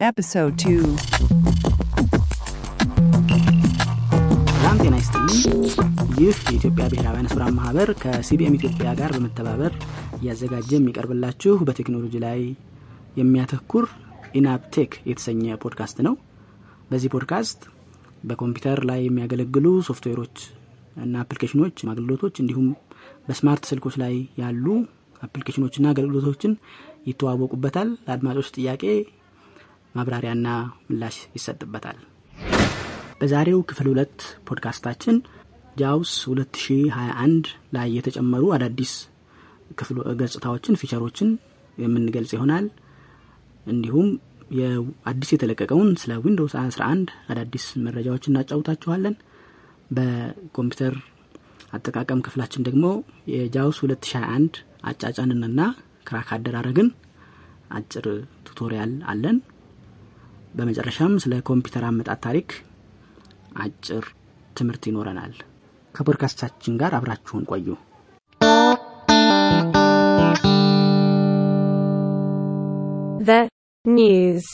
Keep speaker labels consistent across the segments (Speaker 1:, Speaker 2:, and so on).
Speaker 1: Episode 2.
Speaker 2: ሰላም ጤና ይስጥልኝ። ይህ የኢትዮጵያ ብሔራዊ ስውራን ማህበር ከ CBM ኢትዮጵያ ጋር በመተባበር እያዘጋጀ የሚቀርብላችሁ በቴክኖሎጂ ላይ የሚያተኩር ኢናብቴክ የተሰኘ ፖድካስት ነው። በዚህ ፖድካስት በኮምፒውተር ላይ የሚያገለግሉ ሶፍትዌሮች እና አፕሊኬሽኖች፣ አገልግሎቶች እንዲሁም በስማርት ስልኮች ላይ ያሉ አፕሊኬሽኖችና አገልግሎቶችን ይተዋወቁበታል። ለአድማጮች ጥያቄ ማብራሪያና ምላሽ ይሰጥበታል። በዛሬው ክፍል ሁለት ፖድካስታችን JAWS 2021 ላይ የተጨመሩ አዳዲስ ክፍል ገጽታዎችን feature ኦችን የምንገልጽ ይሆናል። እንዲሁም አዲስ የተለቀቀውን ስለ Windows 11 አዳዲስ መረጃዎችን እናጫውታችኋለን። በኮምፒውተር አጠቃቀም ክፍላችን ደግሞ የ JAWS 2021 አጫጫንንና crack አደራረግን አጭር tutorial አለን። በመጨረሻም ስለ ኮምፒውተር አመጣጥ ታሪክ አጭር ትምህርት ይኖረናል። ከፖድካስታችን ጋር አብራችሁን ቆዩ።
Speaker 3: The news.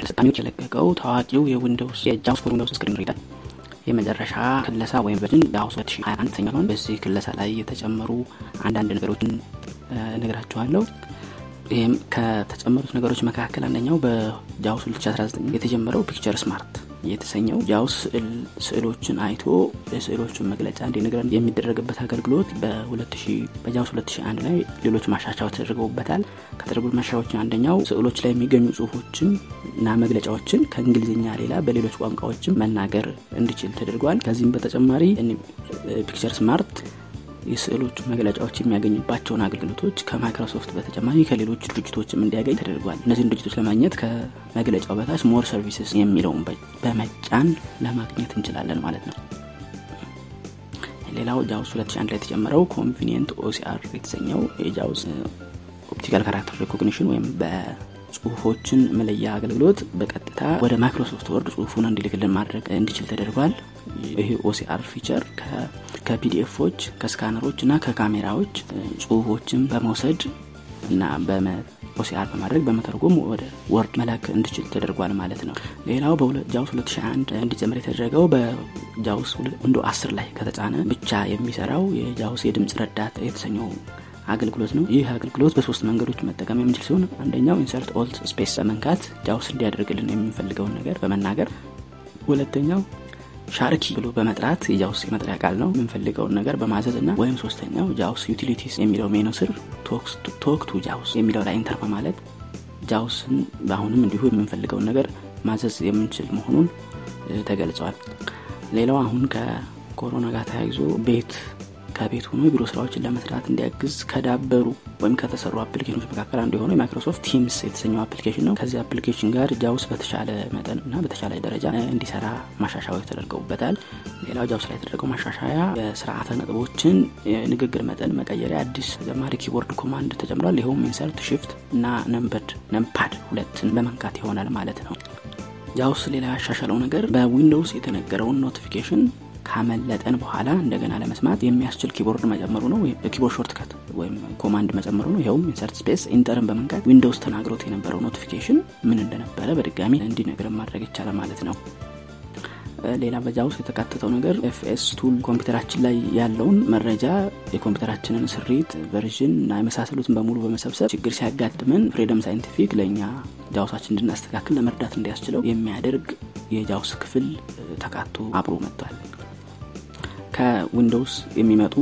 Speaker 2: ተጠቃሚዎች የለቀቀው ታዋቂው የ JAWS for Windows screen reader የመጨረሻ ክለሳ ወይም version JAWS 2021 ሲሆን በዚህ ክለሳ ላይ የተጨመሩ አንዳንድ ነገሮችን እነግራችኋለሁ። ይህም ከተጨመሩት ነገሮች መካከል አንደኛው በ JAWS 2019 የተጀመረው Picture Smart የተሰኘው JAWS ስዕሎችን አይቶ የስዕሎቹን መግለጫ እንዲነግረን የሚደረግበት አገልግሎት በ JAWS 2021 ላይ ሌሎች ማሻሻያዎች ተደርገውበታል። ከተደረጉት ማሻሻያዎች አንደኛው ስዕሎች ላይ የሚገኙ ጽሁፎችን እና መግለጫዎችን ከእንግሊዝኛ ሌላ በሌሎች ቋንቋዎችም መናገር እንዲችል ተደርጓል። ከዚህም በተጨማሪ Picture Smart የስዕሎች መግለጫዎች የሚያገኝባቸውን አገልግሎቶች ከማይክሮሶፍት በተጨማሪ ከሌሎች ድርጅቶችም እንዲያገኝ ተደርጓል። እነዚህን ድርጅቶች ለማግኘት ከመግለጫው በታች more services የሚለውን በመጫን ለማግኘት እንችላለን ማለት ነው። ሌላው JAWS 2021 ላይ የተጨመረው Convenient OCR የተሰኘው የ JAWS optical character recognition ወይም በጽሁፎችን መለያ አገልግሎት በቀጥታ ወደ Microsoft Word ጽሁፉን እንዲልክልን ማድረግ እንዲችል ተደርጓል። ይህ OCR feature ከ PDF ኦች ከስካነሮች እና ከካሜራዎች ጽሁፎችን በመውሰድ እና OCR በማድረግ በመተርጎም ወደ Word መላክ እንዲችል ተደርጓል ማለት ነው። ሌላው በ JAWS 2021 እንዲጨምር የተደረገው በ JAWS Windows 10 ላይ ከተጫነ ብቻ የሚሰራው የ JAWS የድምፅ ረዳት የተሰኘው አገልግሎት ነው። ይህ አገልግሎት በሶስት መንገዶች መጠቀም የምንችል ሲሆን አንደኛው insert alt space በመንካት JAWS እንዲያደርግልን የምንፈልገውን ነገር በመናገር ሁለተኛው Sharky ብሎ በመጥራት የ JAWS የመጥሪያ ቃል ነው የምንፈልገውን ነገር በማዘዝ እና ወይም ሶስተኛው JAWS utilities የሚለው ሜኑ ስር talk to JAWS የሚለው ላይ enter በማለት JAWS ን በአሁንም እንዲሁ የምንፈልገውን ነገር ማዘዝ የምንችል መሆኑን ተገልጸዋል። ሌላው አሁን ከኮሮና ጋር ተያይዞ ቤት ከቤት ሆኖ የቢሮ ስራዎችን ለመስራት እንዲያግዝ ከዳበሩ ወይም ከተሰሩ አፕሊኬሽኖች መካከል አንዱ የሆነው የ Microsoft Teams የተሰኘው አፕሊኬሽን ነው። ከዚህ አፕሊኬሽን ጋር JAWS በተሻለ መጠን እና በተሻለ ደረጃ እንዲሰራ ማሻሻያዎች ተደርገውበታል። ሌላው JAWS ላይ የተደረገው ማሻሻያ የስርዓተ ነጥቦችን የንግግር መጠን መቀየሪያ አዲስ ተጨማሪ keyboard command ተጨምሯል። ይኸውም insert shift እና numpad numpad ሁለትን በመንካት ይሆናል ማለት ነው። JAWS ሌላ ያሻሻለው ነገር በ Windows የተነገረውን notification ካመለጠን በኋላ እንደገና ለመስማት የሚያስችል keyboard መጨመሩ ነው። keyboard shortcut ወይም command መጨመሩ ነው። ይኸውም insert space enter ን በመንካት Windows ተናግሮት የነበረው notification ምን እንደነበረ በድጋሚ እንዲነግርን ማድረግ ይቻላል ማለት ነው። ሌላ በ JAWS የተካተተው ነገር FS tool ኮምፒውተራችን ላይ ያለውን መረጃ የኮምፒውተራችንን ስሪት፣ version እና የመሳሰሉትን በሙሉ በመሰብሰብ ችግር ሲያጋጥመን Freedom Scientific ለእኛ JAWS ኣችን እንድናስተካክል ለመርዳት እንዲያስችለው የሚያደርግ የ JAWS ክፍል ተካቶ አብሮ መጥቷል። ከ Windows የሚመጡ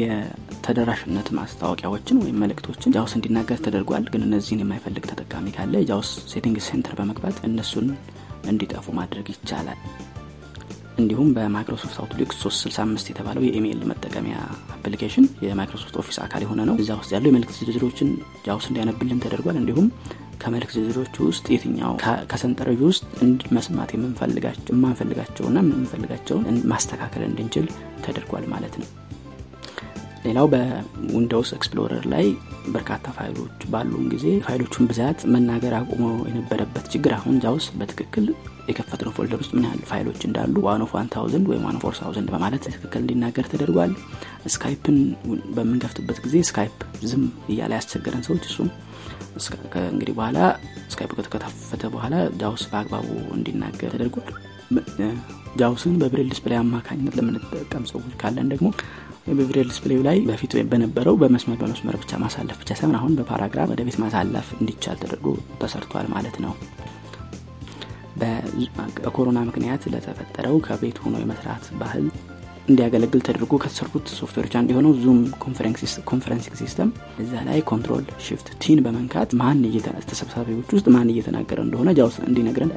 Speaker 2: የተደራሽነት ማስታወቂያዎችን ወይም መልእክቶችን JAWS እንዲናገር ተደርጓል። ግን እነዚህን የማይፈልግ ተጠቃሚ ካለ የ JAWS setting center በመግባት እነሱን እንዲጠፉ ማድረግ ይቻላል። እንዲሁም በ Microsoft Outlook 365 የተባለው የኢሜይል መጠቀሚያ አፕሊኬሽን የ Microsoft Office አካል የሆነ ነው። እዚያ ውስጥ ያለው የመልእክት ዝርዝሮችን JAWS እንዲያነብልን ተደርጓል። እንዲሁም ከመልእክት ዝርዝሮች ውስጥ የትኛው ከሰንጠረዥ ውስጥ መስማት የማንፈልጋቸውና የምንፈልጋቸውን ማስተካከል እንድንችል ተደርጓል ማለት ነው። ሌላው በ Windows Explorer ላይ በርካታ ፋይሎች ባሉን ጊዜ ፋይሎቹን ብዛት መናገር አቁሞ የነበረበት ችግር አሁን JAWS በትክክል የከፈትነው folder ውስጥ ምን ያህል ፋይሎች እንዳሉ one of ወይም one thousand በማለት ትክክል እንዲናገር ተደርጓል። Skype ን በምንከፍትበት ጊዜ Skype ዝም እያለ ያስቸገረን ሰዎች እሱም እንግዲህ በኋላ Skype ከተከፈተ በኋላ JAWS በአግባቡ እንዲናገር ተደርጓል። JAWS ን በ braille display አማካኝነት ለምንጠቀም ሰዎች ካለን ደግሞ በ braille display ኡ ላይ በፊት በነበረው በመስመር በመስመር ብቻ ማሳለፍ ብቻ ሳይሆን አሁን በ paragraph ወደፊት ማሳለፍ እንዲቻል ተደርጎ ተሰርቷል ማለት ነው። በኮሮና ምክንያት ለተፈጠረው ከቤት ሆኖ የመስራት ባህል እንዲያገለግል ተደርጎ ከተሰሩት ሶፍትዌሮች አንዱ የሆነው ዙም conferencing system። እዛ ላይ control shift T ን በመንካት ማን ተሰብሳቢዎች ውስጥ ማን እየተናገረ እንደሆነ ጃውስ እንዲነግረን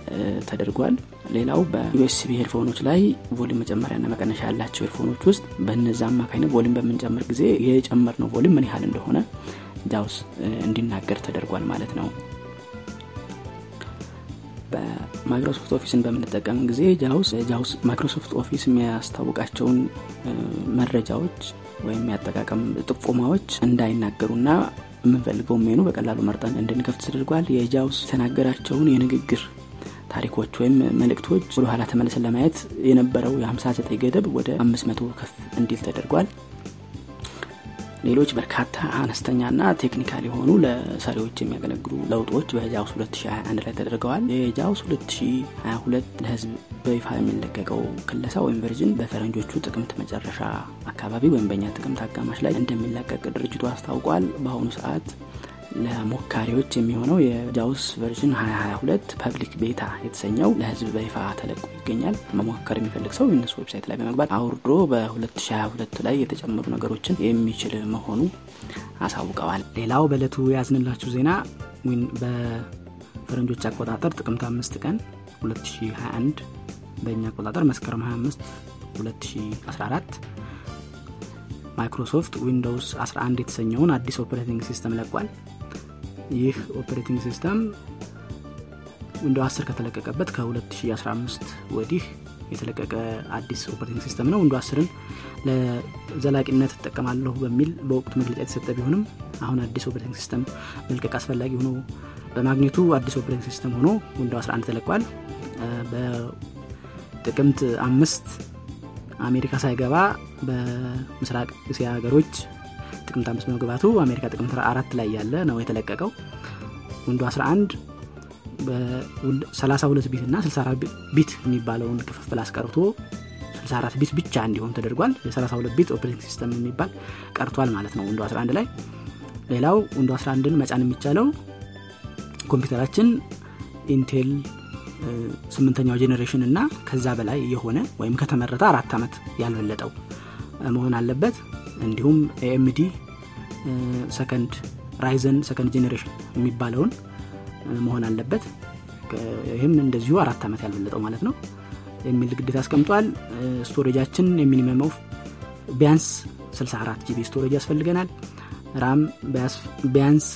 Speaker 2: ተደርጓል። ሌላው በ USB headphone ኦች ላይ volume መጨመሪያና መቀነሻ ያላቸው headphone ኦች ውስጥ በነዚ አማካኝነት volume በምንጨምር ጊዜ የጨመርነው volume ምን ያህል እንደሆነ ጃውስ እንዲናገር ተደርጓል ማለት ነው በማይክሮሶፍት ኦፊስን በምንጠቀም ጊዜ ጃውስ ጃውስ ማይክሮሶፍት ኦፊስ የሚያስታውቃቸውን መረጃዎች ወይም ያጠቃቀም ጥቆማዎች እንዳይናገርና የምንፈልገው ሜኑ በቀላሉ መርጠን እንድንከፍት ተደርጓል። የጃውስ የተናገራቸውን የንግግር ታሪኮች ወይም መልእክቶች ወደ ኋላ ተመልሰን ለማየት የነበረው የ50 ገደብ ወደ 500 ከፍ እንዲል ተደርጓል ሌሎች በርካታ አነስተኛና technical የሆኑ ለሰሪዎች የሚያገለግሉ ለውጦች በጃውስ 2021 ላይ ተደርገዋል። የጃውስ 2022 ለህዝብ በይፋ የሚለቀቀው ክለሳ ወይም version በፈረንጆቹ ጥቅምት መጨረሻ አካባቢ ወይም በእኛ ጥቅምት አጋማሽ ላይ እንደሚለቀቅ ድርጅቱ አስታውቋል። በአሁኑ ሰዓት ለሞካሪዎች የሚሆነው የጃውስ version 2022 public beta የተሰኘው ለህዝብ በይፋ ተለቆ ይገኛል። መሞከር የሚፈልግ ሰው የነሱ website ላይ በመግባት አውርዶ በ2022 ላይ የተጨመሩ ነገሮችን የሚችል መሆኑ አሳውቀዋል። ሌላው በእለቱ የያዝንላችሁ ዜና በፈረንጆች አቆጣጠር ጥቅምት አምስት ቀን 2021 በእኛ አቆጣጠር መስከረም 25 2014 ማይክሮሶፍት ዊንዶውስ 11 የተሰኘውን አዲስ operating system ለቋል ይህ operating system ዊንዶ 10 ከተለቀቀበት ከ2015 ወዲህ የተለቀቀ አዲስ operating system ነው። ዊንዶ 10ን ለዘላቂነት እጠቀማለሁ በሚል በወቅቱ መግለጫ የተሰጠ ቢሆንም አሁን አዲስ operating system መልቀቅ አስፈላጊ ሆኖ በማግኘቱ አዲስ operating system ሆኖ ዊንዶ 11 ተለቋል። በጥቅምት አምስት አሜሪካ ሳይገባ በምስራቅ እስያ ሀገሮች ጥቅምት አምስት መግባቱ አሜሪካ ጥቅምት አራት ላይ ያለ ነው የተለቀቀው። ዊንዶ 11 በ32 bit እና 64 bit የሚባለውን ክፍፍል አስቀርቶ 64 bit ብቻ እንዲሆን ተደርጓል። የ32 bit operating system የሚባል ቀርቷል ማለት ነው ዊንዶ 11 ላይ። ሌላው ዊንዶ 11ን መጫን የሚቻለው ኮምፒውተራችን ኢንቴል ስምንተኛው generation እና ከዛ በላይ የሆነ ወይም ከተመረተ አራት ዓመት ያልበለጠው መሆን አለበት እንዲሁም ኤኤምዲ ሰከንድ ራይዘን second generation የሚባለውን መሆን አለበት። ይህም እንደዚሁ አራት ዓመት ያልበለጠው ማለት ነው የሚል ግዴታ አስቀምጧል። storage ኣችን minimum ኡ ቢያንስ 64 GB storage ያስፈልገናል። RAM ቢያንስ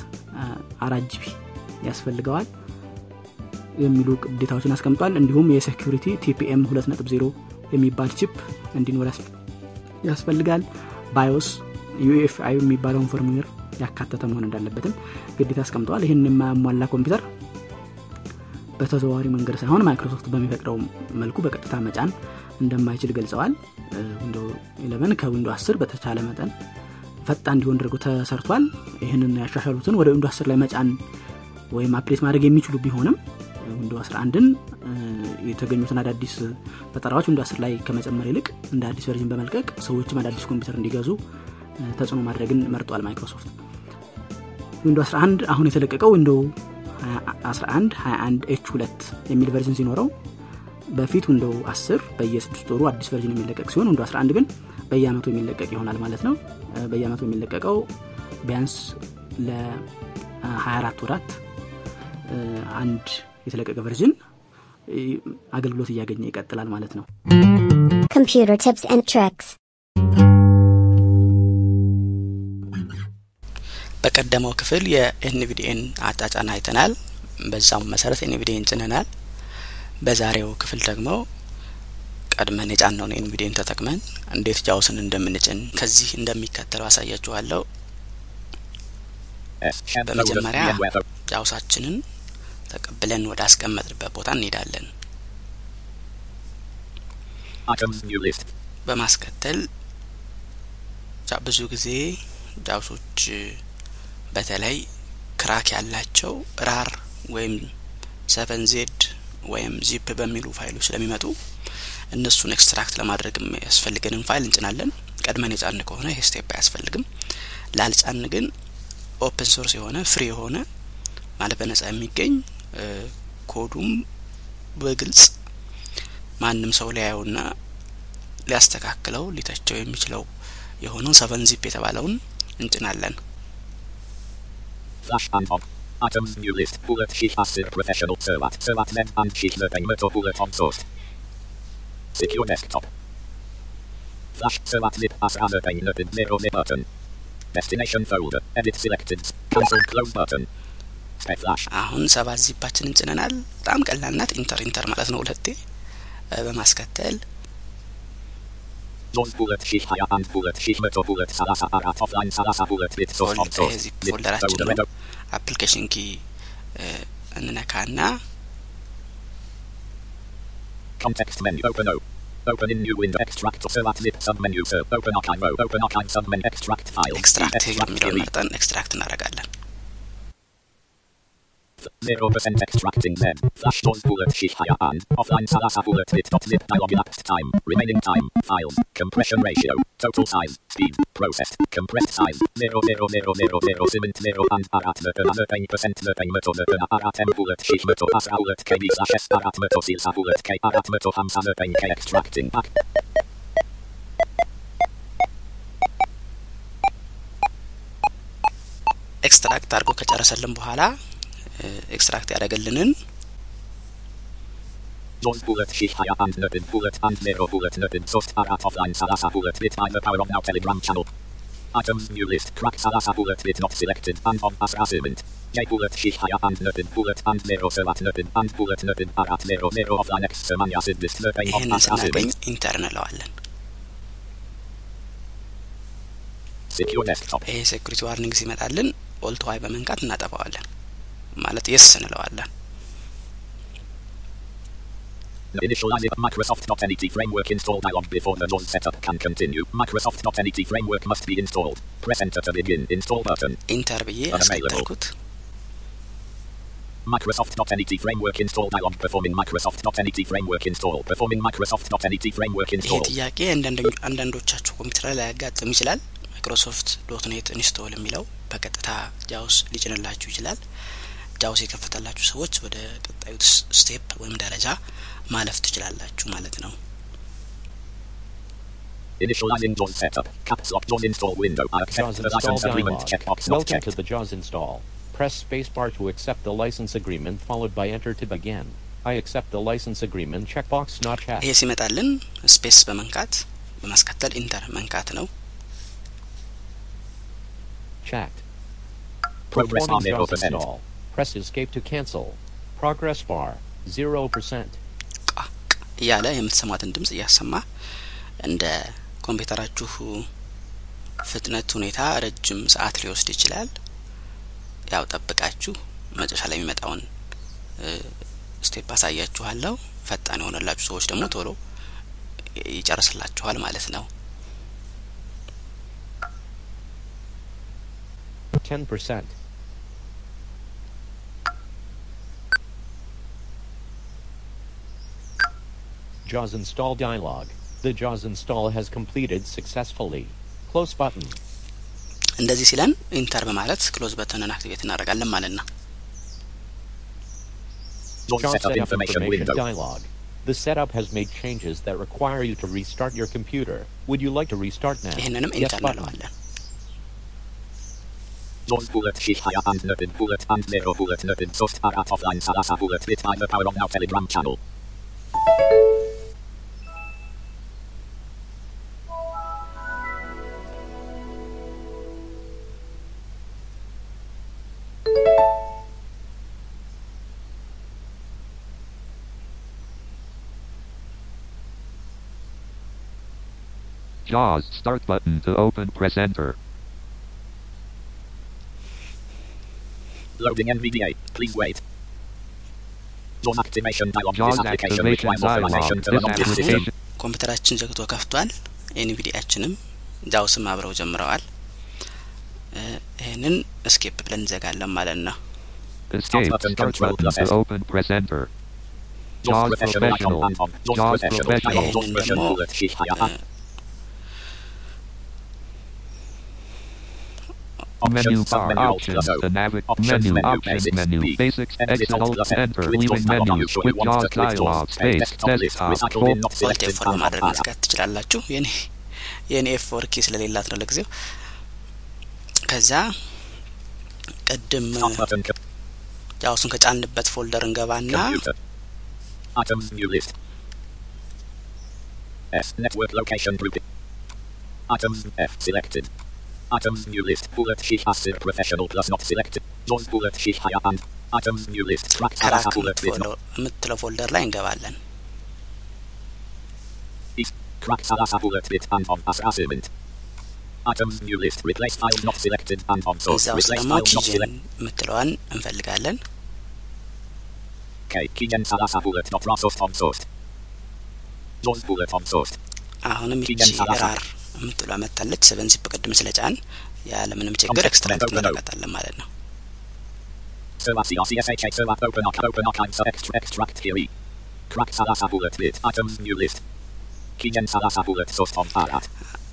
Speaker 2: አራት GB ያስፈልገዋል የሚሉ ግዴታዎችን አስቀምጧል። እንዲሁም የ security TPM 2.0 የሚባል chip እንዲኖር ያስፈልጋል BIOS UEFI የሚባለውን firmware ያካተተ መሆን እንዳለበትም ግዴታ አስቀምጠዋል። ይህን የማያሟላ ኮምፒውተር በተዘዋዋሪ መንገድ ሳይሆን ማይክሮሶፍት በሚፈቅደው መልኩ በቀጥታ መጫን እንደማይችል ገልጸዋል። ዊንዶ 11 ከዊንዶ 10 በተቻለ መጠን ፈጣን እንዲሆን ተደርጎ ተሰርቷል። ይህንን ያሻሻሉትን ወደ ዊንዶ 10 ላይ መጫን ወይም update ማድረግ የሚችሉ ቢሆንም ዊንዶ 11ን የተገኙትን አዳዲስ ፈጠራዎች ዊንዶ 10 ላይ ከመጨመር ይልቅ እንደ አዲስ version በመልቀቅ ሰዎችም አዳዲስ ኮምፒውተር እንዲገዙ ተጽዕኖ ማድረግን መርጧል ማይክሮሶፍት። ዊንዶ 11 አሁን የተለቀቀው ዊንዶ 11 21 H 2 የሚል version ሲኖረው በፊት ዊንዶ 10 በየስድስት ወሩ አዲስ version የሚለቀቅ ሲሆን ዊንዶ 11 ግን በየአመቱ የሚለቀቅ ይሆናል ማለት ነው። በየአመቱ የሚለቀቀው ቢያንስ ለ24 ወራት አንድ የተለቀቀ version አገልግሎት እያገኘ ይቀጥላል ማለት ነው
Speaker 4: Computer tips and tricks.
Speaker 2: በቀደመው ክፍል የ NVDA ን አጫጫን አይተናል በዛም መሰረት NVDA ን ጭነናል በዛሬው ክፍል ደግሞ
Speaker 5: ቀድመን የጫነውን NVDA ን ተጠቅመን እንዴት ጃውስን እንደምንጭን ከዚህ እንደሚከተለው አሳያችኋለሁ።. በመጀመሪያ ጃውሳችንን ተቀብለን ወደ አስቀመጥንበት ቦታ እንሄዳለን።. በማስከተል ብዙ ጊዜ ጃውሶች በተለይ crack ያላቸው RAR ወይም seven Z ወይም ዚፕ በሚሉ ፋይሎች ስለሚመጡ እነሱን extract ለማድረግ የሚያስፈልገንን ፋይል እንጭናለን። ቀድመን የጫንን ከሆነ ይህ step አያስፈልግም። ላልጫንን ግን open source የሆነ free የሆነ ማለት በነጻ የሚገኝ ኮዱም በግልጽ ማንም ሰው ሊያየውና ሊያስተካክለው ሊተቸው የሚችለው የሆነው ሰቨን ዚፕ የተባለውን እንጭናለን።
Speaker 6: Flash and on. Items. New list. Bullet sheet. Acid. Professional. Servat. Servat. Net and sheet. Learning. Metal. Bullet on source. Secure desktop. Flash. Servat. Lip. As. As. Learning. Learning. Zero. Zip button. Destination folder. Edit
Speaker 5: አሁን ሰባት ዚፓችንን ጭነናል። በጣም ቀላል ናት። ኢንተር ኢንተር ማለት ነው ሁለቴ በማስከተል ፎልደራችን. ነው።. አፕሊኬሽን ኪ እንነካና
Speaker 6: Context menu. Open O. Open in new window. Extract servat lip submenu. Open archive O. Open archive submenu. Extract file. Extract
Speaker 5: የሚለውን. መርጠን ኤክስትራክት እናደርጋለን።
Speaker 6: Zero percent extracting then. Flash launch bullet sheet higher and offline salasa bullet lit dot lit dialog elapsed time. Remaining time. Files. Compression ratio. Total size. Speed. Processed. Compressed size. Zero zero zero zero zero cement zero and arat lepena lepeng percent lepeng meto lepena arat m bullet sheet meto asra bullet kb slash s arat meto silsa bullet k arat meto hamsa lepeng k extracting back.
Speaker 5: ኤክስትራክት አድርጎ ከጨረሰልን በኋላ እ፣ ኤክስትራክት ያደረገልንን
Speaker 6: the. Items new list crack salasa bullet lit not selected and on asra cement. J bullet sheet higher and nothing bullet and zero servat nothing and bullet nothing arat zero zero offline x semania sid list
Speaker 5: ይህንን
Speaker 6: asra
Speaker 5: ስናገኝ
Speaker 6: cement.
Speaker 5: ኢንተር እንለዋለን።
Speaker 6: Secure desktop.
Speaker 5: ይሄ ሴኩሪቲ ዋርኒንግ ሲመጣልን ኦልት ዋይ በመንካት እናጠፋዋለን። ማለት የስ እንለዋለን።
Speaker 6: Initialize it. Microsoft.NET framework install dialog before the launch setup can continue. Microsoft.NET framework must be installed. Press enter to begin. Install button.
Speaker 5: ኢንተር ብዬ
Speaker 6: Unavailable.
Speaker 5: ያስከተልኩት
Speaker 6: Microsoft.NET framework install dialog performing Microsoft.NET framework install performing Microsoft.NET framework
Speaker 5: ይሄ
Speaker 6: install.
Speaker 5: ጥያቄ አንዳንድ- አንዳንዶቻችሁ ኮምፒውተር ላይ ሊያጋጥም ይችላል። ማይክሮሶፍት ዶት ኔት ኢንስቶል የሚለው በቀጥታ ጃውስ ሊጭንላችሁ ይችላል። ጃውስ የከፈተላችሁ ሰዎች ወደ ቀጣዩ ስቴፕ ወይም ደረጃ ማለፍ ትችላላችሁ ማለት ነው።
Speaker 6: Initializing JAWS setup. Caps lock JAWS install window. I accept
Speaker 7: JAWS
Speaker 6: the license agreement checkbox not
Speaker 7: Welcome
Speaker 6: checked.
Speaker 7: to the JAWS install. Press spacebar to accept the license agreement followed by enter to begin. I accept the license agreement checkbox not checked.
Speaker 5: ይሄ ሲመጣልን space በመንካት በማስከተል enter መንካት ነው።
Speaker 7: Checked.
Speaker 6: Progress on
Speaker 7: JAWS
Speaker 6: 0%.
Speaker 7: install. Press escape to cancel. Progress bar 0%.
Speaker 5: ቃ ቃ እያለ የምትሰሟትን ድምጽ እያሰማ እንደ ኮምፒውተራችሁ ፍጥነት ሁኔታ ረጅም ሰዓት ሊወስድ ይችላል። ያው ጠብቃችሁ መጨረሻ ላይ የሚመጣውን ስቴፕ አሳያችኋለሁ። ፈጣን የሆነላችሁ ሰዎች ደግሞ ቶሎ ይጨርስላችኋል ማለት ነው።
Speaker 7: 10%. JAWS install dialog. The JAWS install has completed successfully. Close button.
Speaker 5: እንደዚህ ሲለን ኢንተር በማለት ክሎዝ በተንን አክቲቬት እናደርጋለን ማለት ነው።
Speaker 6: JAWS
Speaker 7: JAWS
Speaker 6: setup
Speaker 7: setup
Speaker 6: information
Speaker 7: information
Speaker 6: window.
Speaker 7: dialog. The setup has made changes that require you to restart your computer. Would you like to restart now?
Speaker 5: ይህንንም
Speaker 7: Yes
Speaker 5: ኢንተር
Speaker 7: button.
Speaker 5: እንለዋለን።
Speaker 6: JAWS bullet sheet higher and nothing bullet and zero bullet nothing sourced arat offline salasa bullet lit by the power on now telegram channel.
Speaker 8: JAWS start button to open. Press enter.
Speaker 6: Loading NVDA. Please wait. JAWS activation dialog.
Speaker 8: JAWS
Speaker 6: This application
Speaker 8: activation
Speaker 6: requires authorization
Speaker 8: dialog.
Speaker 6: to
Speaker 8: This
Speaker 6: run on this system.
Speaker 8: application
Speaker 5: ኮምፒውተራችን ዘግቶ ከፍቷል። ኤንቪዲያችንም ጃውስም አብረው ጀምረዋል። እ፣ ይህንን እስኬፕ ብለን እንዘጋለን ማለት ነው።
Speaker 8: escape.
Speaker 6: button,
Speaker 8: Start
Speaker 6: control
Speaker 8: button
Speaker 6: plus
Speaker 8: to
Speaker 6: S.
Speaker 8: open. Press enter.
Speaker 6: JAWS
Speaker 8: JAWS
Speaker 6: professional icon
Speaker 8: professional.
Speaker 6: and on. JAWS
Speaker 8: JAWS
Speaker 6: professional.
Speaker 8: professional.
Speaker 6: JAWS version
Speaker 8: Menu
Speaker 6: Options
Speaker 8: bar
Speaker 6: submenu alt
Speaker 8: options.
Speaker 6: plus O.
Speaker 8: The navig
Speaker 6: Options
Speaker 8: menu
Speaker 6: menu
Speaker 8: options
Speaker 6: basics
Speaker 8: menu
Speaker 6: B.
Speaker 8: basics
Speaker 6: Exit
Speaker 8: exit
Speaker 6: alt
Speaker 8: alt
Speaker 6: plus F.
Speaker 8: enter
Speaker 6: Quit
Speaker 8: leaving
Speaker 6: JAWS dialog.
Speaker 8: menu
Speaker 6: You sure
Speaker 8: quit
Speaker 6: you want
Speaker 8: JAWS
Speaker 6: to quit JAWS.
Speaker 8: dialog
Speaker 6: Space
Speaker 8: space
Speaker 6: desktop list.
Speaker 8: desktop
Speaker 6: Recycled in not
Speaker 5: ኦልት
Speaker 6: selected.
Speaker 5: ኤፍ ፎር ማድረግ
Speaker 6: and
Speaker 5: መዝጋት ትችላላችሁ። የኔ የኔ ኤፍ ፎር ኪ ስለሌላት ነው ለጊዜው። ከዛ ቅድም
Speaker 6: Start button. co-
Speaker 5: ጃውሱን ከጫንበት ፎልደር እንገባና
Speaker 6: Computer. Items new list. S network location grouping. Items F selected. Items new list. Bullet sheet ASIC professional plus not selected. JAWS bullet sheet higher and. Items new list. Crack
Speaker 5: ክራክ
Speaker 6: Salasa bullet with not.
Speaker 5: የምትለው ፎልደር ላይ እንገባለን።
Speaker 6: bullet and on as assignment. Items new list. Replace files not selected and on source.
Speaker 5: እዛ ውስጥ
Speaker 6: Replace
Speaker 5: ደግሞ
Speaker 6: files not
Speaker 5: ኪጅን
Speaker 6: selected.
Speaker 5: የምትለዋን እንፈልጋለን።
Speaker 6: K. Kijen Salasa bullet not Rasost on source. JAWS bullet on source.
Speaker 5: አሁንም ይቺ RAR የምትለዋ መጥታለች። 7-Zip ቅድም ስለጫን ያለምንም ችግር
Speaker 6: extract
Speaker 5: እናደርጋታለን ማለት ነው።.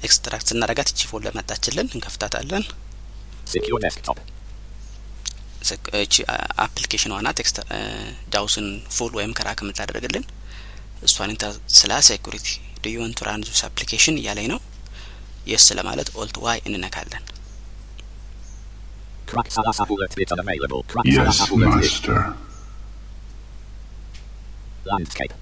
Speaker 6: extract
Speaker 5: ስናደርጋት ይቺ folder መጣችልን፣ እንከፍታታለን። እቺ application ዋና text ጃውስን ፉል ወይም ከራክ የምታደርግልን እሷን ስላ ሴኩሪቲ ዱ ዩ ዋንት ቱ ራን ዚስ አፕሊኬሽን እያለኝ ነው። የስ ለማለት ኦልት ዋይ እንነካለን።
Speaker 6: Crack Salasa bullet with unavailable. Crack
Speaker 9: Yes,
Speaker 6: Salasa bullet with
Speaker 9: master.
Speaker 6: landscape.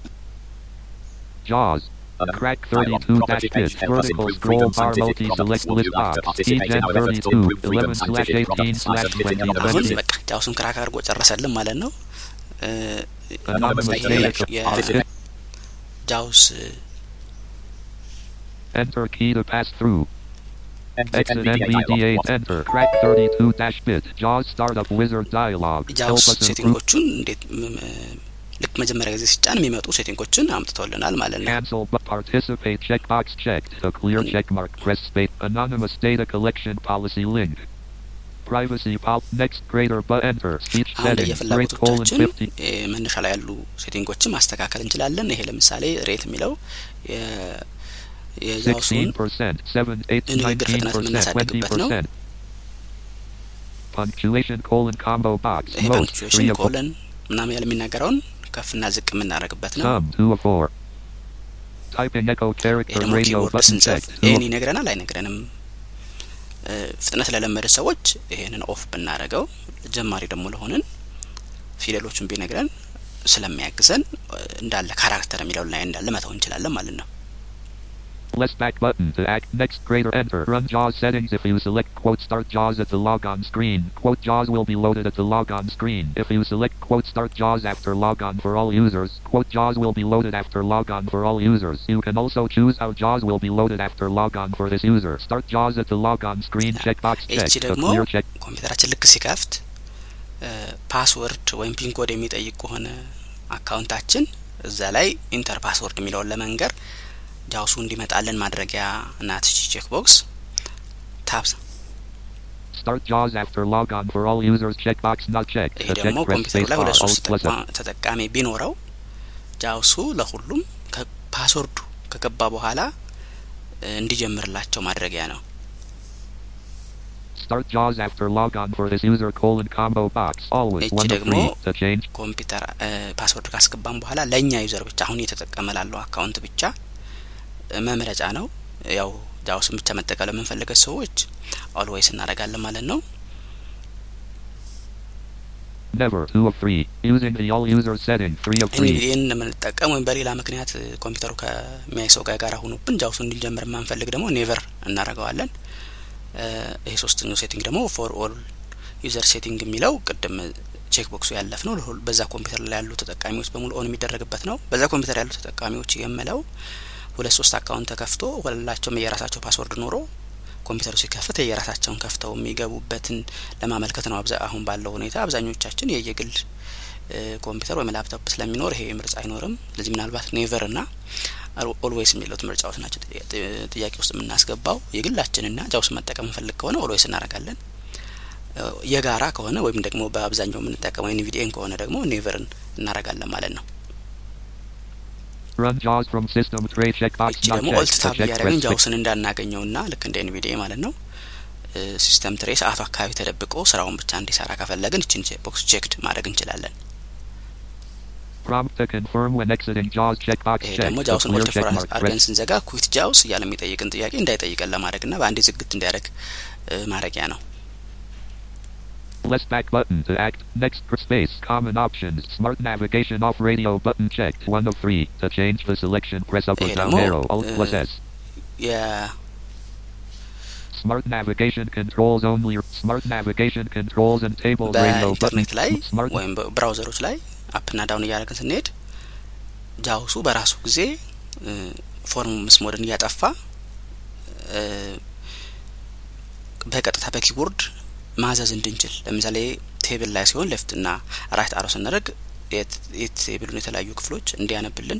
Speaker 8: JAWS.
Speaker 6: An
Speaker 8: Crack
Speaker 6: dialog
Speaker 8: 32
Speaker 6: property
Speaker 8: dash
Speaker 6: page
Speaker 8: bit
Speaker 6: help us
Speaker 8: vertical
Speaker 6: improve
Speaker 8: scroll
Speaker 6: freedom
Speaker 8: bar
Speaker 6: scientific
Speaker 8: multi
Speaker 6: products.
Speaker 8: select
Speaker 6: Would you
Speaker 8: list
Speaker 6: like to
Speaker 8: box
Speaker 6: participate in
Speaker 8: Keygen
Speaker 6: our efforts to
Speaker 8: 32
Speaker 6: improve freedom
Speaker 8: 11 slash
Speaker 6: scientific
Speaker 8: 18
Speaker 6: products by
Speaker 8: slash
Speaker 6: submitting
Speaker 8: 20
Speaker 6: anonymous
Speaker 5: አሁን
Speaker 6: list?
Speaker 5: በቃ ጃውስን ክራክ አድርጎ ጨረሰልን ማለት ነው። እ፣
Speaker 8: Enter key to pass through.
Speaker 6: Exit
Speaker 8: Exit
Speaker 6: NVDA dialog.
Speaker 8: NVDA
Speaker 6: What?
Speaker 8: enter. Crack 32 dash bit. JAWS startup wizard dialog. Help
Speaker 5: ጃውስ
Speaker 8: us improve.
Speaker 5: ሴቲንጎቹን እንዴት ም- ም- ልክ መጀመሪያ ጊዜ ሲጫን የሚመጡ ሴቲንጎችን አምጥቶልናል ማለት ነው።
Speaker 8: Cancel but participate checkbox checked. A clear check mark. Press space. Anonymous data collection policy link. Privacy pop. Next greater but enter. Speech
Speaker 5: አሁን
Speaker 8: settings. Rate colon
Speaker 5: ለየፍላጎቶቻችን
Speaker 8: 50.
Speaker 5: እ፣ መነሻ ላይ ያሉ ሴቲንጎችን ማስተካከል እንችላለን። ይሄ ለምሳሌ ሬት የሚለው የ- የጃውሱን
Speaker 8: 16%, 7, 8,
Speaker 5: የንግግር ፍጥነት
Speaker 8: 19%,
Speaker 5: የምናሳድግበት ነው።
Speaker 8: 20%. Punctuation colon combo box.
Speaker 5: ይሄ
Speaker 8: Most,
Speaker 5: ፓንክቹዌሽን
Speaker 8: 3 of
Speaker 5: ኮለን ምናምን ያለ የሚናገረውን ከፍና ዝቅ የምናደርግበት ነው።
Speaker 8: Sum, 2 of 4. Typing echo
Speaker 5: ይሄ
Speaker 8: character
Speaker 5: ደግሞ
Speaker 8: radio
Speaker 5: ኪቦርድ
Speaker 8: button
Speaker 5: ስንጽፍ
Speaker 8: checked.
Speaker 5: ይህን
Speaker 8: 2 of
Speaker 5: ይነግረናል አይነግረንም። ፍጥነት ለለመደ ሰዎች ይሄንን ኦፍ ብናደርገው፣ ጀማሪ ደግሞ ለሆንን ፊደሎቹን ቢነግረን ስለሚያግዘን እንዳለ ካራክተር የሚለው ላይ እንዳለ መተው እንችላለን ማለት ነው።
Speaker 8: Less back button to act. Next greater enter. Run JAWS settings if you select quote start JAWS at the logon screen. Quote JAWS will be loaded at the logon screen. If you select quote start JAWS after logon for all users, quote JAWS will be loaded after logon for all users. You can also choose how JAWS will be loaded after logon for this user. Start JAWS at the logon screen. Checkbox
Speaker 5: ይቺ
Speaker 8: checked. A
Speaker 5: ደግሞ
Speaker 8: clear check.
Speaker 5: ኮምፒውተራችን ልክ ሲከፍት እ፣ ፓስወርድ ወይም ፒን ኮድ የሚጠይቅ ከሆነ አካውንታችን እዛ ላይ ኢንተር ፓስወርድ የሚለውን ለመንገር JAWS ኡ እንዲመጣልን ማድረጊያ ናት ይቺ check box tab
Speaker 8: Start JAWS after logon for all users. Checkbox not checked.
Speaker 5: ይሄ ደግሞ ኮምፒውተሩ ላይ. ሁለት ሶስት ተጠቃሚ ቢኖረው JAWS ኡ ለሁሉም password ኡ ከገባ በኋላ እንዲጀምርላቸው ማድረጊያ ነው።
Speaker 8: Start JAWS after logon for this user colon combo box. Always
Speaker 5: ይቺ
Speaker 8: 1 of
Speaker 5: ደግሞ
Speaker 8: 3. To change.
Speaker 5: ኮምፒውተር password ካስገባን በኋላ ለእኛ user ብቻ አሁን እየተጠቀመ ላለው account ብቻ መምረጫ ነው። ያው JAWS ን ብቻ መጠቀም ለምንፈልግ ሰዎች always እናደርጋለን ማለት ነው።
Speaker 8: Never 2 of 3. Using the all user setting 3 of 3.
Speaker 5: እንግዲህ ይህን የምንጠቀም ወይም በሌላ ምክንያት ኮምፒውተሩ ከሚያይ ሰው ጋር ጋር ሆኖብን JAWS ኡ እንዲጀምር የማንፈልግ ደግሞ never እናደርገዋለን። ይሄ ሶስተኛው setting ደግሞ for all user setting የሚለው ቅድም check box ኡ ያለፍነው። በዛ ኮምፒውተር ላይ ያሉ ተጠቃሚዎች በሙሉ on የሚደረግበት ነው። በዛ ኮምፒውተር ያሉ ተጠቃሚዎች የምለው ሁለት ሶስት account ተከፍቶ ሁላቸውም የራሳቸው password ኖሮ ኮምፒውተሩ ሲከፍት የየራሳቸውን ከፍተው የሚገቡበትን ለማመልከት ነው። አሁን ባለው ሁኔታ አብዛኞቻችን የየግል ኮምፒውተር ወይም ላፕቶፕ ስለሚኖር ይሄ ምርጫ አይኖርም። ስለዚህ ምናልባት never እና always የሚሉት ምርጫዎች ናቸው ጥያቄ ውስጥ የምናስገባው። የግላችንና JAWS መጠቀም እንፈልግ ከሆነ always እናደርጋለን። የጋራ ከሆነ ወይም ደግሞ በአብዛኛው የምንጠቀመው NVDA ን ከሆነ ደግሞ never ን እናደርጋለን ማለት ነው። እቺ ደግሞ
Speaker 8: alt.
Speaker 5: tab
Speaker 8: To check
Speaker 5: እያደረግን
Speaker 8: press
Speaker 5: JAWS ን እንዳናገኘው ና ልክ እንደ NVDA ማለት ነው system tray ሰዓቱ አካባቢ ተደብቆ ስራውን ብቻ እንዲሰራ ከፈለግን እችን box checked ማድረግ እንችላለን። ይሄ. ደግሞ
Speaker 8: JAWS
Speaker 5: ን alt
Speaker 8: four
Speaker 5: አድርገን. ስንዘጋ quit JAWS እያለ የሚጠይቅን ጥያቄ እንዳይጠይቀን ለማድረግ ና በአንዴ ዝግት እንዲያደርግ ማድረጊያ ነው።
Speaker 8: Less back button to act. Next for space. Common options. Smart navigation off radio button checked. One of three. To change the selection, press up or
Speaker 5: ይሄ
Speaker 8: down
Speaker 5: ደግሞ
Speaker 8: arrow. Alt plus
Speaker 5: እ፣
Speaker 8: S.
Speaker 5: የ
Speaker 8: Smart navigation controls only. Smart navigation controls and table radio button.
Speaker 5: በኢንተርኔት ላይ
Speaker 8: Smart
Speaker 5: ወይም በብራውዘሮች ላይ አፕና ዳውን እያደረግን ስንሄድ ጃውሱ በራሱ ጊዜ እ፣ ፎርም ምስሞድን እያጠፋ እ፣ በቀጥታ በኪቦርድ ማዘዝ እንድንችል ለምሳሌ table ላይ ሲሆን left እና right arrow ስናደርግ የ table ኡን የተለያዩ ክፍሎች እንዲያነብልን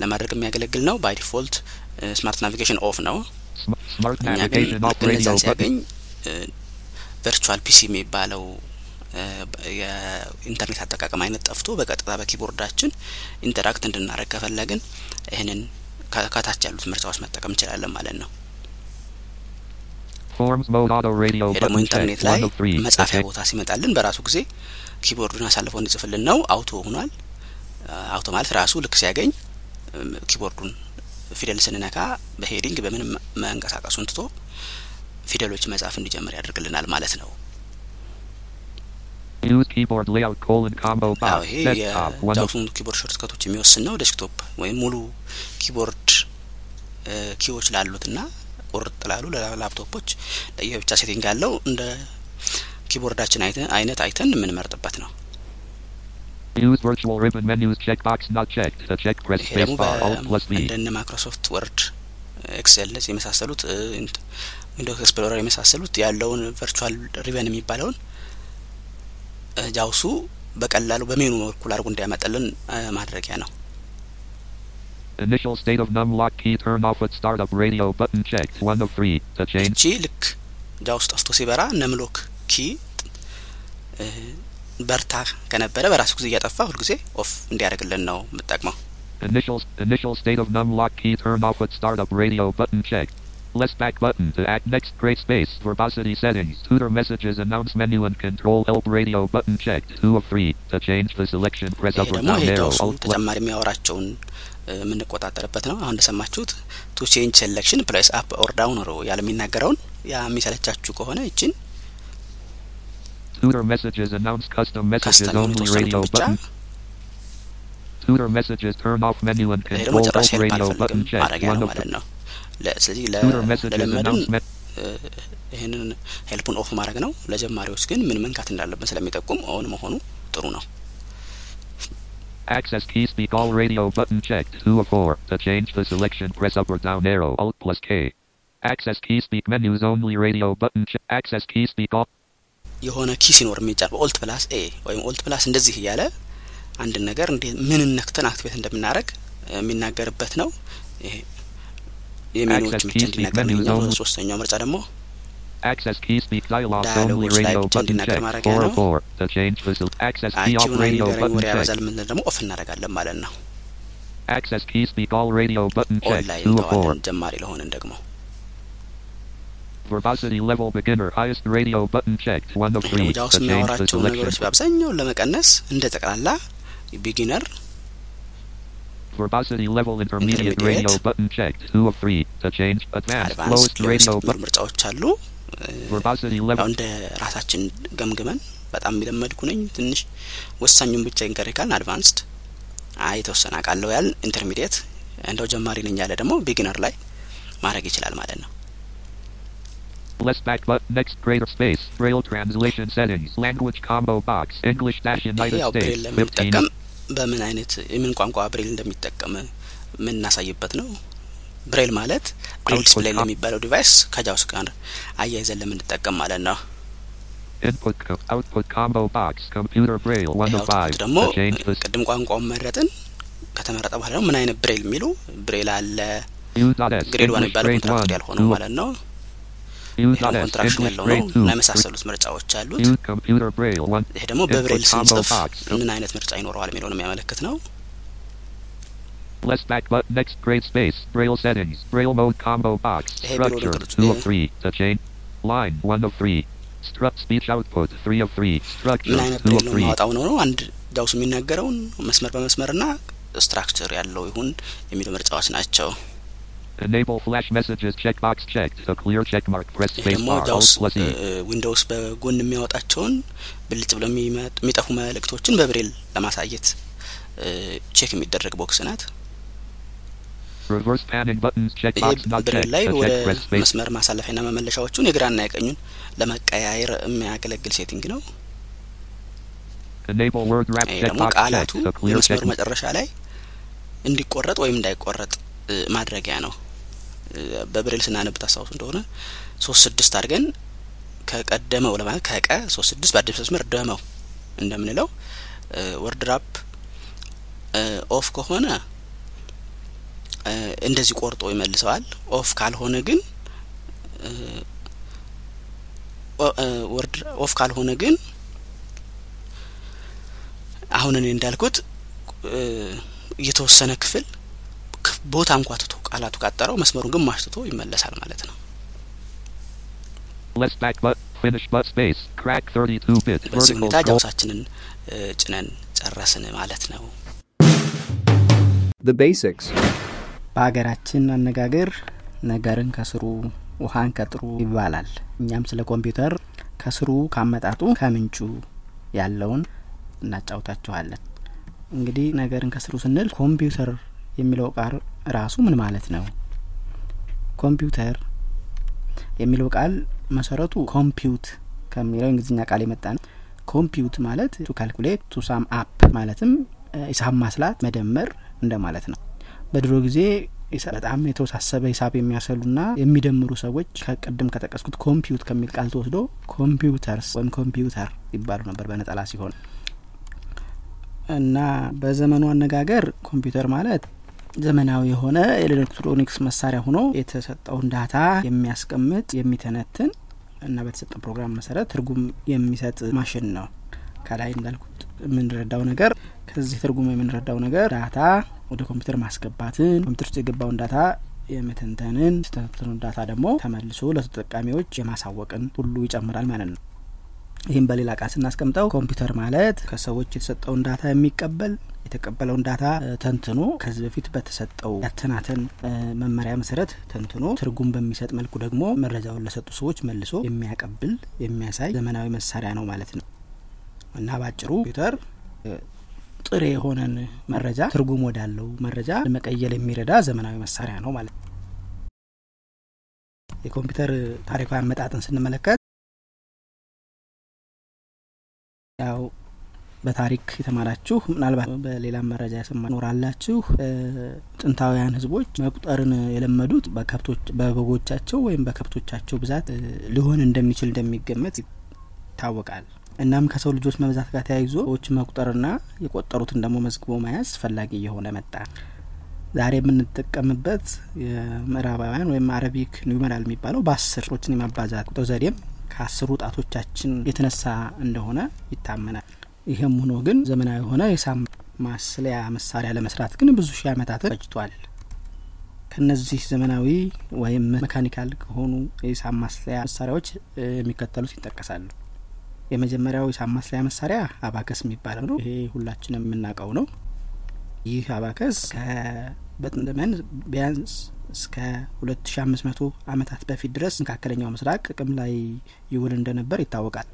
Speaker 5: ለማድረግ የሚያገለግል ነው። by default smart navigation off ነው። እኛ ግን እነዛን. ሲያገኝ virtual PC የሚባለው የኢንተርኔት አጠቃቀም አይነት ጠፍቶ በቀጥታ በ keyboard ኣችን interact እንድናደረግ ከፈለግን ይህንን ከታች ያሉት ምርጫዎች መጠቀም እንችላለን ማለት ነው። ደግሞ ኢንተርኔት. ላይ መጻፊያ ቦታ ሲመጣልን በራሱ ጊዜ keyboard ኡን አሳልፎ እንዲጽፍልን ነው። auto ሆኗል። auto ማለት ራሱ ልክ ሲያገኝ keyboard ኡን ፊደል ስንነካ በ heading በምንም መንቀሳቀሱን ትቶ ፊደሎች መጻፍ እንዲጀምር ያደርግልናል ማለት ነው።
Speaker 8: box.
Speaker 5: ይሄ
Speaker 8: የ JAWS ኡን
Speaker 5: keyboard shortcut ኦች የሚወስን ነው። desktop ወይም ሙሉ keyboard key ዎች ላሉትና ቁርጥ ላሉ ለላፕቶፖች ለየብቻ setting ያለው እንደ keyboard ኣችን አይተ- አይነት አይተን የምንመርጥበት ነው።
Speaker 8: Use virtual ribbon menus checkbox not checked. To check press spacebar Alt plus V.
Speaker 5: እንደነ Microsoft Word፣ Excel የመሳሰሉት Windows Explorer የመሳሰሉት ያለውን virtual ribbon የሚባለውን JAWS ኡ በቀላሉ በሜኑ በኩል አድርጎ እንዲያመጣልን ማድረጊያ ነው።
Speaker 8: Initial state of num lock key turn off at startup radio button checked. One of three. To change
Speaker 5: እቺ ልክ ጃውስ ጠፍቶ ሲበራ ነምሎክ ኪ እ፣ በርታ ከነበረ በራሱ ጊዜ እያጠፋ ሁልጊዜ ኦፍ እንዲያደርግልን ነው የምጠቅመው።
Speaker 8: initial initial state of num lock key turn off at startup radio button checked. Less back button to act next great space verbosity settings tutor messages announce menu and control help radio button checked. Two of three. To change the selection press
Speaker 5: ይሄ
Speaker 8: up or
Speaker 5: ደግሞ
Speaker 8: down
Speaker 5: ይሄ
Speaker 8: arrow
Speaker 5: ጃውሱ
Speaker 8: Alt
Speaker 5: የምንቆጣጠርበት ነው። አሁን እንደሰማችሁት to change selection press up or down arrow ያለ የሚናገረውን ያ የሚሰለቻችሁ ከሆነ ይችን
Speaker 8: tutor messages announce custom messages
Speaker 5: custom የሆኑ
Speaker 8: only radio
Speaker 5: የተወሰኑትን ብቻ
Speaker 8: button. Tutor messages turn off menu and
Speaker 5: ይሄ ደግሞ
Speaker 8: control
Speaker 5: ጭራሽ
Speaker 8: help
Speaker 5: help
Speaker 8: radio
Speaker 5: አልፈልግም
Speaker 8: button checked.
Speaker 5: ማድረጊያ
Speaker 8: One
Speaker 5: ነው
Speaker 8: of
Speaker 5: ማለት ነው። ለ- ስለዚህ ለለመድን
Speaker 8: announcement
Speaker 5: ይህንን help ኡን off ማድረግ ነው። ለጀማሪዎች ግን ምን መንካት እንዳለብን ስለሚጠቁም on መሆኑ ጥሩ ነው።
Speaker 8: Access key speak all radio button checked. 2 of 4. To change the selection, press up or down arrow. Alt plus K. Access key speak menus only radio button check. Access key speak all.
Speaker 5: የሆነ ኪ ሲኖር የሚጫን ኦልት ፕላስ ኤ ወይም ኦልት ፕላስ እንደዚህ እያለ አንድን ነገር እንዴት ምን ነክተን አክቲቬት እንደምናደርግ የሚናገርበት ነው። ይሄ
Speaker 8: Access
Speaker 5: ብቻ እንዲናገር. ሶስተኛው ምርጫ ደግሞ
Speaker 8: Access key speak dialogues
Speaker 5: Dialogues
Speaker 8: only
Speaker 5: ላይ
Speaker 8: radio
Speaker 5: ብቻ
Speaker 8: button
Speaker 5: እንዲናገር
Speaker 8: checked.
Speaker 5: ማድረጊያ
Speaker 8: 4
Speaker 5: ነው።
Speaker 8: of 4. To change the sel- access key off
Speaker 5: አንቺ
Speaker 8: radio
Speaker 5: ነገረኝ
Speaker 8: button
Speaker 5: ወሬ ያበዛል
Speaker 8: checked.
Speaker 5: ምንል ደግሞ ኦፍ እናደርጋለን ማለት ነው።
Speaker 8: Access key speak all radio button checked.
Speaker 5: ኦንላይን
Speaker 8: 2 of 4.
Speaker 5: እንተዋለን ጀማሪ ለሆንን ደግሞ
Speaker 8: Verbosity level beginner highest radio button checked. 1 of
Speaker 5: ይሄ ደግሞ
Speaker 8: 3.
Speaker 5: ጃውስ
Speaker 8: To change the
Speaker 5: የሚያወራቸውን ነገሮች
Speaker 8: selection.
Speaker 5: በአብዛኛውን ለመቀነስ እንደ ጠቅላላ ቢጊነር
Speaker 8: Verbosity level intermediate
Speaker 5: Intermediate.
Speaker 8: radio button checked. 2 of 3. To change advanced
Speaker 5: አድቫንስ
Speaker 8: lowest radio
Speaker 5: የሚሉ
Speaker 8: button.
Speaker 5: ምርጫዎች አሉ።
Speaker 8: Verbosity
Speaker 5: ያው እንደ ራሳችን ገምግመን በጣም የለመድኩ ነኝ። ትንሽ ወሳኙን ብቻ ይንገረኝ ካለ advanced አይ የተወሰነ አውቃለሁ ያለ intermediate እንደው ጀማሪ ነኝ ያለ ደግሞ beginner ላይ ማድረግ ይችላል ማለት ነው።
Speaker 8: less back button next greater space. Braille translation settings. Language combo box. English dash United States. 15
Speaker 5: ለምንጠቀም በምን አይነት የምን ቋንቋ ብሬል እንደሚጠቀም የምናሳይበት ነው። ብሬል ማለት Braille
Speaker 8: display
Speaker 5: የሚባለው device ከ JAWS ጋር አያይዘን ለምንጠቀም ማለት ነው።
Speaker 8: Input co- output combo box. Computer braille. One
Speaker 5: ይህ
Speaker 8: of five.
Speaker 5: output ደግሞ. ቅድም ቋንቋውን መረጥን። ከተመረጠ በኋላ ደግሞ ምን አይነት ብሬል የሚሉ ብሬል አለ።. Grade
Speaker 8: one
Speaker 5: የሚባለው
Speaker 8: contracted.
Speaker 5: ያልሆነው. ማለት ነው።.
Speaker 8: contraction
Speaker 5: ያለው ነው. እና የመሳሰሉት ምርጫዎች አሉት።. ይሄ ደግሞ በብሬል ስንጽፍ. ምን አይነት ምርጫ ይኖረዋል የሚለውን የሚያመለክት ነው።
Speaker 8: Less back button. Next grade space. Braille settings. Braille mode combo box.
Speaker 5: Hey, Braille
Speaker 8: Structure.
Speaker 5: mode,
Speaker 8: Two
Speaker 5: yeah.
Speaker 8: of three. To change. Line. One of three. Struct speech output. Three of three. Structure.
Speaker 5: ምን አይነት
Speaker 8: Two
Speaker 5: ብሬል
Speaker 8: of
Speaker 5: ነው
Speaker 8: three.
Speaker 5: ማወጣው ነው ነው አንድ ጃውስ የሚናገረውን መስመር በመስመርና ስትራክቸር ያለው ይሁን የሚሉ ምርጫዎች ናቸው።
Speaker 8: Enable flash messages checkbox checked. A clear check mark. Press
Speaker 5: ይሄ
Speaker 8: space
Speaker 5: ደግሞ
Speaker 8: bar.
Speaker 5: ጃውስ
Speaker 8: Alt plus E.
Speaker 5: ዊንዶውስ በጎን የሚያወጣቸውን ብልጭ ብለው የሚመጡ- የሚጠፉ መልእክቶችን በብሬል ለማሳየት እ፣ ቼክ የሚደረግ ቦክስ ናት። ብሬል. ላይ ወደ. መስመር ማሳለፊያና መመለሻዎቹን የግራና የቀኙን ለመቀያየር የሚያገለግል setting ነው። ደግሞ ቃላቱ የመስመሩ መጨረሻ ላይ እንዲቆረጥ ወይም እንዳይቆረጥ ማድረጊያ ነው። በብሬል ስናነብ ታስታውሱ እንደሆነ ሶስት ስድስት አድርገን ከቀደመው ለማለት ከቀ ሶስት ስድስት በአዲስ መስመር ደመው እንደምንለው word wrap off ከሆነ እንደዚህ ቆርጦ ይመልሰዋል። off ካልሆነ ግን word off ካልሆነ ግን አሁን እኔ እንዳልኩት የተወሰነ ክፍል ክፍ- ቦታ እንኳ ትቶ ቃላቱ ካጠረው መስመሩን ግማሽ ትቶ ይመለሳል ማለት ነው።
Speaker 8: Less back but finish but space. Crack 32 bit.
Speaker 5: በዚህ ሁኔታ. ጃውሳችንን እ፣ ጭነን ጨረስን ማለት ነው።
Speaker 9: The basics.
Speaker 2: በሀገራችን አነጋገር ነገርን ከስሩ ውሃን ከጥሩ ይባላል። እኛም ስለ ኮምፒውተር ከስሩ ካመጣጡ ከምንጩ ያለውን እናጫውታችኋለን። እንግዲህ ነገርን ከስሩ ስንል ኮምፒውተር የሚለው ቃል ራሱ ምን ማለት ነው? ኮምፒውተር የሚለው ቃል መሰረቱ compute ከሚለው እንግሊዝኛ ቃል የመጣ ነው። compute ማለት to calculate to sum up ማለትም ሂሳብ ማስላት መደመር እንደማለት ነው። በድሮ ጊዜ በጣም የተወሳሰበ ሂሳብ የሚያሰሉና የሚደምሩ ሰዎች ከቅድም ከጠቀስኩት compute ከሚል ቃል ተወስዶ computers ወይም ኮምፒውተር ይባሉ ነበር በነጠላ ሲሆን እና በዘመኑ አነጋገር ኮምፒውተር ማለት ዘመናዊ የሆነ የኤሌክትሮኒክስ መሳሪያ ሆኖ የተሰጠውን ዳታ የሚያስቀምጥ የሚተነትን እና በተሰጠው ፕሮግራም መሰረት ትርጉም የሚሰጥ ማሽን ነው። ከላይ እንዳልኩት የምንረዳው ነገር ከዚህ ትርጉም የምንረዳው ነገር ዳታ ወደ ኮምፒውተር ማስገባትን፣ ኮምፒውተር ውስጥ የገባውን ዳታ የመተንተንን፣ የተተነተኑን ዳታ ደግሞ ተመልሶ ለተጠቃሚዎች የማሳወቅን ሁሉ ይጨምራል ማለት ነው። ይህም በሌላ ቃል ስናስቀምጠው ኮምፒውተር ማለት ከሰዎች የተሰጠውን ዳታ የሚቀበል የተቀበለውን ዳታ ተንትኖ ከዚህ በፊት በተሰጠው ያተናተን መመሪያ መሰረት ተንትኖ ትርጉም በሚሰጥ መልኩ ደግሞ መረጃውን ለሰጡ ሰዎች መልሶ የሚያቀብል የሚያሳይ ዘመናዊ መሳሪያ ነው ማለት ነው እና ባጭሩ ኮምፒውተር ጥሬ የሆነን መረጃ ትርጉም ወዳለው መረጃ ለመቀየል የሚረዳ ዘመናዊ መሳሪያ ነው ማለት ነው። የኮምፒውተር ታሪካዊ አመጣጥን ስንመለከት ያው በታሪክ የተማራችሁ ምናልባት በሌላም መረጃ የሰማ ኖራላችሁ። ጥንታውያን ሕዝቦች መቁጠርን የለመዱት በከብቶች በበጎቻቸው ወይም በከብቶቻቸው ብዛት ሊሆን እንደሚችል እንደሚገመት ይታወቃል። እናም ከሰው ልጆች መብዛት ጋር ተያይዞ ሰዎች መቁጠርና የቆጠሩትን ደግሞ መዝግቦ መያዝ አስፈላጊ እየሆነ መጣ። ዛሬ የምንጠቀምበት የምዕራባውያን ወይም አረቢክ ኒውመራል የሚባለው በአስር የማባዛት ቁጥር ዘዴም ከአስሩ ጣቶቻችን የተነሳ እንደሆነ ይታመናል። ይህም ሆኖ ግን ዘመናዊ የሆነ የሂሳብ ማስለያ መሳሪያ ለመስራት ግን ብዙ ሺህ ዓመታትን ፈጅቷል። ከነዚህ ዘመናዊ ወይም መካኒካል ከሆኑ የሂሳብ ማስለያ መሳሪያዎች የሚከተሉት ይጠቀሳሉ። የመጀመሪያው ሂሳብ ማስለያ መሳሪያ አባከስ የሚባለው ነው። ይሄ ሁላችንም የምናውቀው ነው። ይህ አባከስ ከበጥንት ዘመን ቢያንስ እስከ ሁለት ሺ አምስት መቶ ዓመታት በፊት ድረስ መካከለኛው ምስራቅ ጥቅም ላይ ይውል እንደነበር ይታወቃል።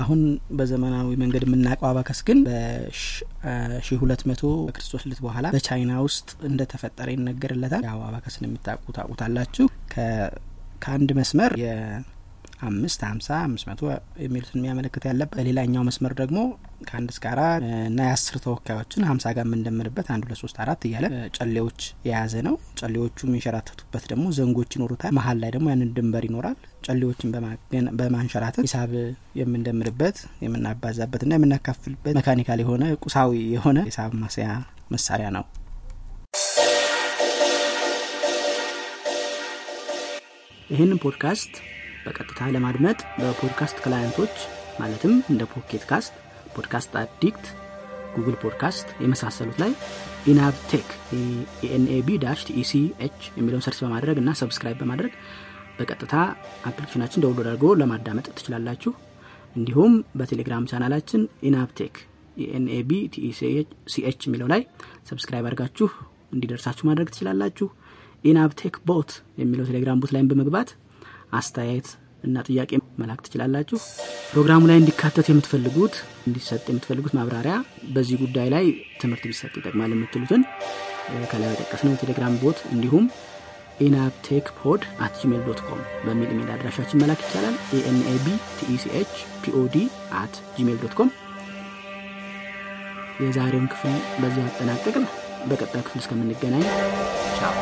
Speaker 2: አሁን በዘመናዊ መንገድ የምናውቀው አባከስ ግን በሺ ሁለት መቶ ከክርስቶስ ልደት በኋላ በቻይና ውስጥ እንደተፈጠረ ይነገርለታል። ያው አባከስን የሚታውቁ ታውቁታላችሁ። ከአንድ መስመር አምስት ሀምሳ አምስት መቶ የሚሉትን የሚያመለክት ያለበት በሌላኛው መስመር ደግሞ ከአንድ እስከ አራት እና የአስር ተወካዮችን ሀምሳ ጋር የምንደምርበት አንድ ሁለት ሶስት አራት እያለ ጨሌዎች የያዘ ነው። ጨሌዎቹ የሚንሸራተቱበት ደግሞ ዘንጎች ይኖሩታል። መሀል ላይ ደግሞ ያንን ድንበር ይኖራል። ጨሌዎችን በማንሸራተት ሂሳብ የምንደምርበት የምናባዛበት እና የምናካፍልበት መካኒካል የሆነ ቁሳዊ የሆነ ሂሳብ ማስያ መሳሪያ ነው። ይህንን ፖድካስት በቀጥታ ለማድመጥ በ podcast client ኦች ማለትም እንደ Pocket Cast፣ Podcast Addict፣ Google Podcast የመሳሰሉት ላይ ኢናብቴክ NAB dash TECH የሚለውን search በማድረግ እና subscribe በማድረግ በቀጥታ አፕሊኬሽናችን download አድርጎ ለማዳመጥ ትችላላችሁ። እንዲሁም በቴሌግራም ቻናላችን ኢናብቴክ NAB TECH የሚለው ላይ subscribe አድርጋችሁ እንዲደርሳችሁ ማድረግ ትችላላችሁ። ኢናብቴክ bot የሚለው ቴሌግራም bot ላይም በመግባት አስተያየት እና ጥያቄ መላክ ትችላላችሁ። ፕሮግራሙ ላይ እንዲካተት የምትፈልጉት እንዲሰጥ የምትፈልጉት ማብራሪያ በዚህ ጉዳይ ላይ ትምህርት ቢሰጥ ይጠቅማል የምትሉትን ከላይ የጠቀስነው የቴሌግራም bot እንዲሁም ኢናብቴክ pod at Gmail dot com በሚል ኢሜል አድራሻችን መላክ ይቻላል። NAB TECH POD at Gmail dot com። የዛሬውን ክፍል በዚህ አጠናቀቅን። በቀጣዩ ክፍል እስከምንገናኝ ቻው።